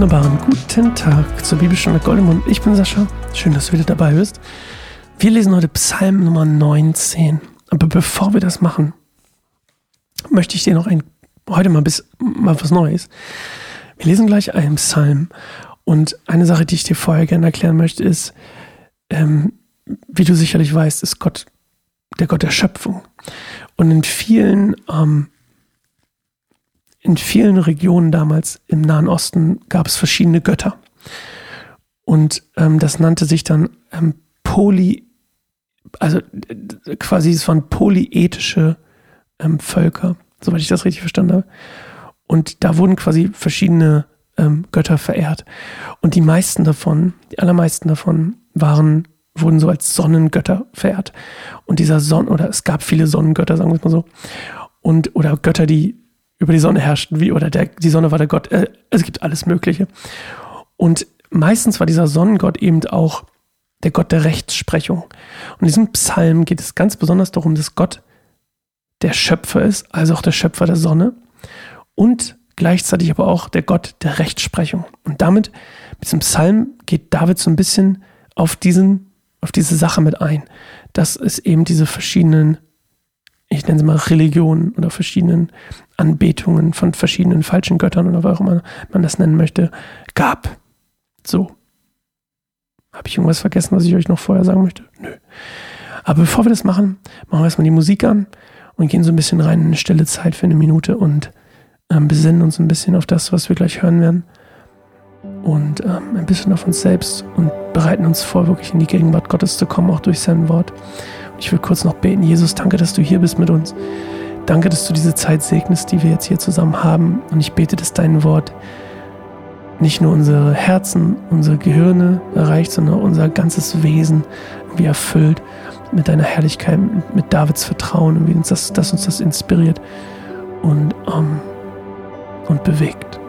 wunderbaren guten Tag zur Bibelstunde Goldemund. Ich bin Sascha. Schön, dass du wieder dabei bist. Wir lesen heute Psalm Nummer 19. Aber bevor wir das machen, möchte ich dir noch ein, heute mal, bis, mal was Neues. Wir lesen gleich einen Psalm. Und eine Sache, die ich dir vorher gerne erklären möchte, ist, ähm, wie du sicherlich weißt, ist Gott der Gott der Schöpfung. Und in vielen ähm, in vielen Regionen damals im Nahen Osten gab es verschiedene Götter. Und ähm, das nannte sich dann ähm, Poly, also quasi es waren polyethische ähm, Völker, soweit ich das richtig verstanden habe. Und da wurden quasi verschiedene ähm, Götter verehrt. Und die meisten davon, die allermeisten davon waren, wurden so als Sonnengötter verehrt. Und dieser Sonn, oder es gab viele Sonnengötter, sagen wir es mal so. Und, oder Götter, die über die Sonne herrschten, wie, oder der, die Sonne war der Gott, äh, es gibt alles Mögliche. Und meistens war dieser Sonnengott eben auch der Gott der Rechtsprechung. Und in diesem Psalm geht es ganz besonders darum, dass Gott der Schöpfer ist, also auch der Schöpfer der Sonne und gleichzeitig aber auch der Gott der Rechtsprechung. Und damit, mit diesem Psalm geht David so ein bisschen auf diesen, auf diese Sache mit ein, dass es eben diese verschiedenen ich nenne sie mal Religionen oder verschiedenen Anbetungen von verschiedenen falschen Göttern oder was auch immer man das nennen möchte, gab. So. Habe ich irgendwas vergessen, was ich euch noch vorher sagen möchte? Nö. Aber bevor wir das machen, machen wir erstmal die Musik an und gehen so ein bisschen rein in eine stille Zeit für eine Minute und ähm, besinnen uns ein bisschen auf das, was wir gleich hören werden. Und ähm, ein bisschen auf uns selbst und bereiten uns vor, wirklich in die Gegenwart Gottes zu kommen, auch durch sein Wort. Ich will kurz noch beten. Jesus, danke, dass du hier bist mit uns. Danke, dass du diese Zeit segnest, die wir jetzt hier zusammen haben. Und ich bete, dass dein Wort nicht nur unsere Herzen, unsere Gehirne erreicht, sondern unser ganzes Wesen wie erfüllt mit deiner Herrlichkeit, mit Davids Vertrauen und wie uns das, dass uns das inspiriert und, um, und bewegt.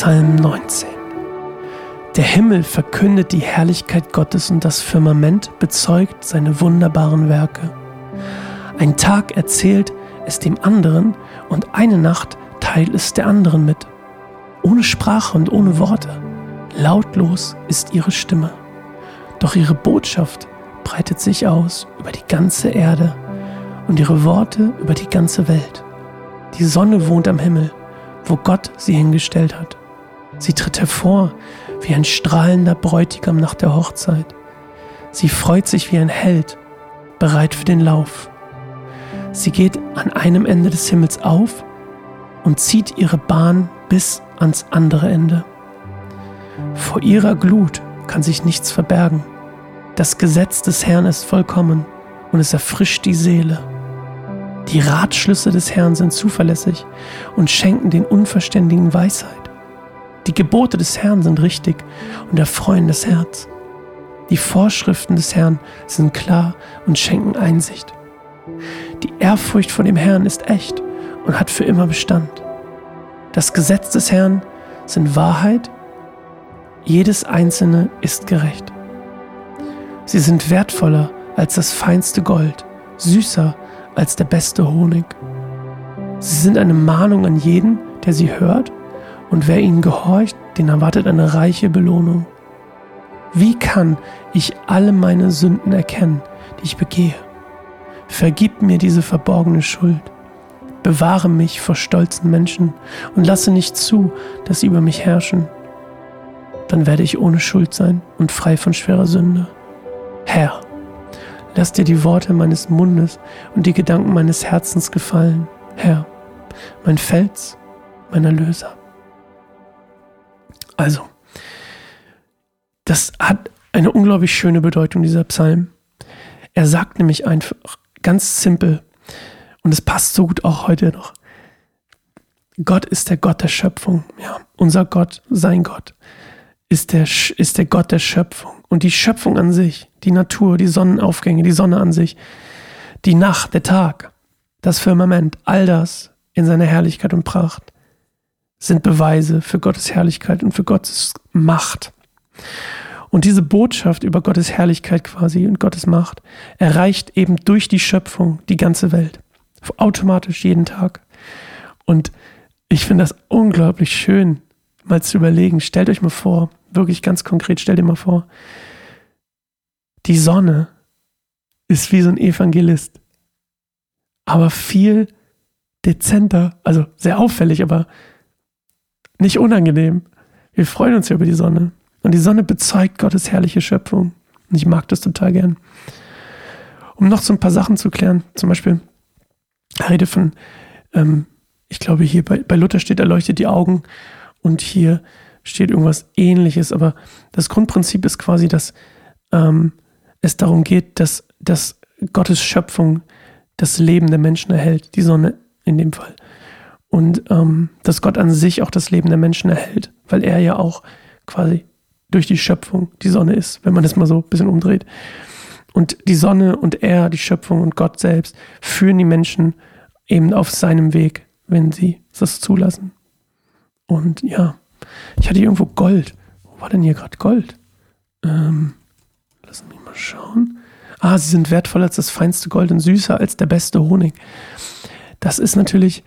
Psalm 19. Der Himmel verkündet die Herrlichkeit Gottes und das Firmament bezeugt seine wunderbaren Werke. Ein Tag erzählt es dem anderen und eine Nacht teilt es der anderen mit. Ohne Sprache und ohne Worte. Lautlos ist ihre Stimme. Doch ihre Botschaft breitet sich aus über die ganze Erde und ihre Worte über die ganze Welt. Die Sonne wohnt am Himmel, wo Gott sie hingestellt hat. Sie tritt hervor wie ein strahlender Bräutigam nach der Hochzeit. Sie freut sich wie ein Held, bereit für den Lauf. Sie geht an einem Ende des Himmels auf und zieht ihre Bahn bis ans andere Ende. Vor ihrer Glut kann sich nichts verbergen. Das Gesetz des Herrn ist vollkommen und es erfrischt die Seele. Die Ratschlüsse des Herrn sind zuverlässig und schenken den Unverständigen Weisheit. Die Gebote des Herrn sind richtig und erfreuen das Herz. Die Vorschriften des Herrn sind klar und schenken Einsicht. Die Ehrfurcht vor dem Herrn ist echt und hat für immer Bestand. Das Gesetz des Herrn sind Wahrheit, jedes einzelne ist gerecht. Sie sind wertvoller als das feinste Gold, süßer als der beste Honig. Sie sind eine Mahnung an jeden, der sie hört und wer ihnen gehorcht, den erwartet eine reiche Belohnung. Wie kann ich alle meine Sünden erkennen, die ich begehe? Vergib mir diese verborgene Schuld. Bewahre mich vor stolzen Menschen und lasse nicht zu, dass sie über mich herrschen. Dann werde ich ohne Schuld sein und frei von schwerer Sünde. Herr, Lass dir die Worte meines Mundes und die Gedanken meines Herzens gefallen, Herr, mein Fels, mein Erlöser. Also, das hat eine unglaublich schöne Bedeutung, dieser Psalm. Er sagt nämlich einfach ganz simpel, und es passt so gut auch heute noch. Gott ist der Gott der Schöpfung. Ja, unser Gott, sein Gott, ist der, ist der Gott der Schöpfung. Und die Schöpfung an sich, die Natur, die Sonnenaufgänge, die Sonne an sich, die Nacht, der Tag, das Firmament, all das in seiner Herrlichkeit und Pracht sind Beweise für Gottes Herrlichkeit und für Gottes Macht. Und diese Botschaft über Gottes Herrlichkeit quasi und Gottes Macht erreicht eben durch die Schöpfung die ganze Welt. Automatisch jeden Tag. Und ich finde das unglaublich schön, mal zu überlegen. Stellt euch mal vor, wirklich ganz konkret, stellt dir mal vor, die Sonne ist wie so ein Evangelist, aber viel dezenter, also sehr auffällig, aber nicht unangenehm. Wir freuen uns ja über die Sonne. Und die Sonne bezeugt Gottes herrliche Schöpfung. Und ich mag das total gern. Um noch so ein paar Sachen zu klären, zum Beispiel Rede von, ähm, ich glaube, hier bei, bei Luther steht, erleuchtet die Augen und hier steht irgendwas ähnliches, aber das Grundprinzip ist quasi, dass ähm, es darum geht, dass, dass Gottes Schöpfung das Leben der Menschen erhält, die Sonne in dem Fall. Und ähm, dass Gott an sich auch das Leben der Menschen erhält, weil er ja auch quasi durch die Schöpfung die Sonne ist, wenn man das mal so ein bisschen umdreht. Und die Sonne und er, die Schöpfung und Gott selbst führen die Menschen eben auf seinem Weg, wenn sie das zulassen. Und ja, ich hatte irgendwo Gold. Wo war denn hier gerade Gold? Ähm, lass mich mal schauen. Ah, sie sind wertvoller als das feinste Gold und süßer als der beste Honig. Das ist natürlich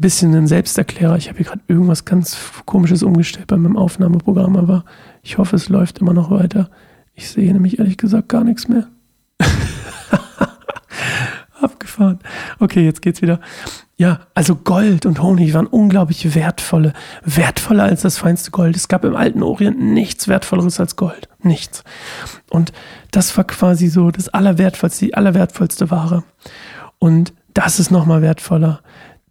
bisschen ein Selbsterklärer. Ich habe hier gerade irgendwas ganz Komisches umgestellt bei meinem Aufnahmeprogramm, aber ich hoffe, es läuft immer noch weiter. Ich sehe nämlich ehrlich gesagt gar nichts mehr. Abgefahren. Okay, jetzt geht's wieder. Ja, also Gold und Honig waren unglaublich wertvolle, wertvoller als das feinste Gold. Es gab im alten Orient nichts wertvolleres als Gold. Nichts. Und das war quasi so das allerwertvollste, die allerwertvollste Ware. Und das ist nochmal wertvoller.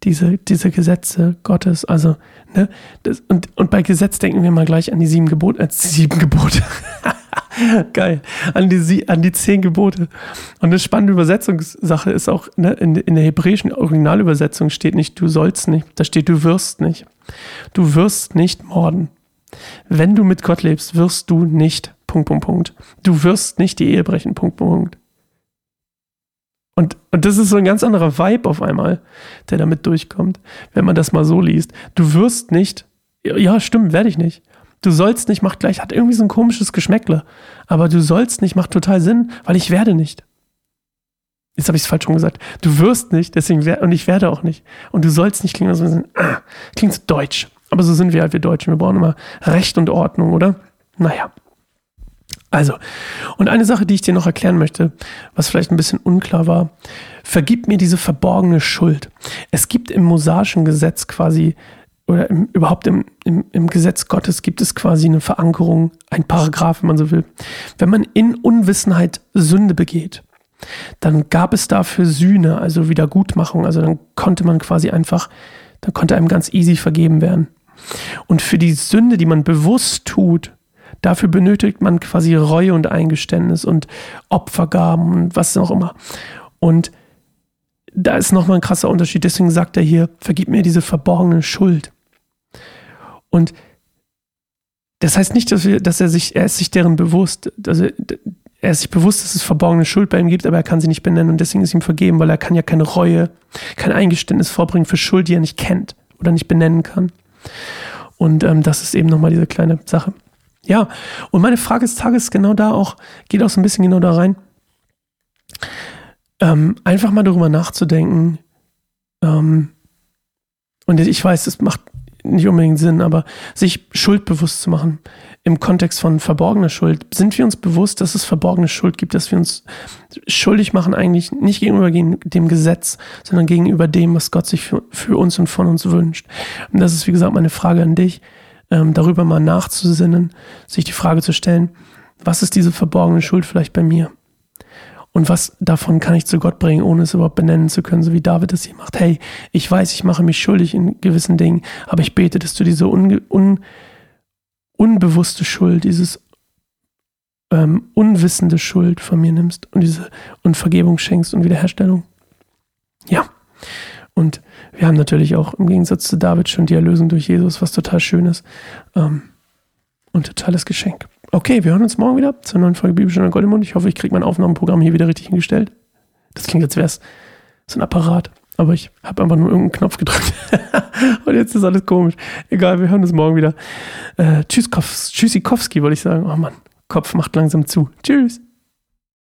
Diese, diese Gesetze Gottes, also, ne, das, und, und bei Gesetz denken wir mal gleich an die sieben Gebote, äh, sieben Gebote. Geil. An die, an die zehn Gebote. Und eine spannende Übersetzungssache ist auch, ne, in, in der hebräischen Originalübersetzung steht nicht, du sollst nicht, da steht, du wirst nicht. Du wirst nicht morden. Wenn du mit Gott lebst, wirst du nicht, Punkt, Punkt, Punkt. Du wirst nicht die Ehe brechen, Punkt, Punkt. Und, und das ist so ein ganz anderer Vibe auf einmal, der damit durchkommt, wenn man das mal so liest. Du wirst nicht, ja, stimmt, werde ich nicht. Du sollst nicht, macht gleich, hat irgendwie so ein komisches Geschmäckle. Aber du sollst nicht, macht total Sinn, weil ich werde nicht. Jetzt habe ich es falsch schon gesagt. Du wirst nicht, deswegen wer und ich werde auch nicht. Und du sollst nicht klingen, also ah, klingt so deutsch. Aber so sind wir halt, wir Deutschen. Wir brauchen immer Recht und Ordnung, oder? Naja. Also, und eine Sache, die ich dir noch erklären möchte, was vielleicht ein bisschen unklar war, vergib mir diese verborgene Schuld. Es gibt im mosaischen Gesetz quasi oder im, überhaupt im, im, im Gesetz Gottes gibt es quasi eine Verankerung, ein Paragraph, wenn man so will. Wenn man in Unwissenheit Sünde begeht, dann gab es dafür Sühne, also Wiedergutmachung. Also dann konnte man quasi einfach, dann konnte einem ganz easy vergeben werden. Und für die Sünde, die man bewusst tut, dafür benötigt man quasi Reue und Eingeständnis und Opfergaben und was auch immer. Und da ist nochmal ein krasser Unterschied. Deswegen sagt er hier, vergib mir diese verborgene Schuld. Und das heißt nicht, dass, wir, dass er sich, er ist sich deren bewusst, also er ist sich bewusst, dass es verborgene Schuld bei ihm gibt, aber er kann sie nicht benennen und deswegen ist ihm vergeben, weil er kann ja keine Reue, kein Eingeständnis vorbringen für Schuld, die er nicht kennt oder nicht benennen kann. Und ähm, das ist eben nochmal diese kleine Sache. Ja, und meine Frage des Tages genau da auch, geht auch so ein bisschen genau da rein. Ähm, einfach mal darüber nachzudenken. Ähm, und ich weiß, es macht nicht unbedingt Sinn, aber sich schuldbewusst zu machen im Kontext von verborgener Schuld. Sind wir uns bewusst, dass es verborgene Schuld gibt, dass wir uns schuldig machen eigentlich nicht gegenüber dem Gesetz, sondern gegenüber dem, was Gott sich für, für uns und von uns wünscht. Und das ist, wie gesagt, meine Frage an dich, ähm, darüber mal nachzusinnen, sich die Frage zu stellen, was ist diese verborgene Schuld vielleicht bei mir? Und was davon kann ich zu Gott bringen, ohne es überhaupt benennen zu können, so wie David es hier macht. Hey, ich weiß, ich mache mich schuldig in gewissen Dingen, aber ich bete, dass du diese un, un, unbewusste Schuld, dieses ähm, unwissende Schuld von mir nimmst und diese und Vergebung schenkst und Wiederherstellung. Ja. Und wir haben natürlich auch im Gegensatz zu David schon die Erlösung durch Jesus, was total schön ist. Ähm, und totales Geschenk. Okay, wir hören uns morgen wieder zur neuen Folge Bibelstunde Goldemund. Ich hoffe, ich kriege mein Aufnahmeprogramm hier wieder richtig hingestellt. Das klingt, als wäre es so ein Apparat. Aber ich habe einfach nur irgendeinen Knopf gedrückt. und jetzt ist alles komisch. Egal, wir hören uns morgen wieder. Äh, tschüss, Tschüssikowski, wollte ich sagen. Oh Mann, Kopf macht langsam zu. Tschüss.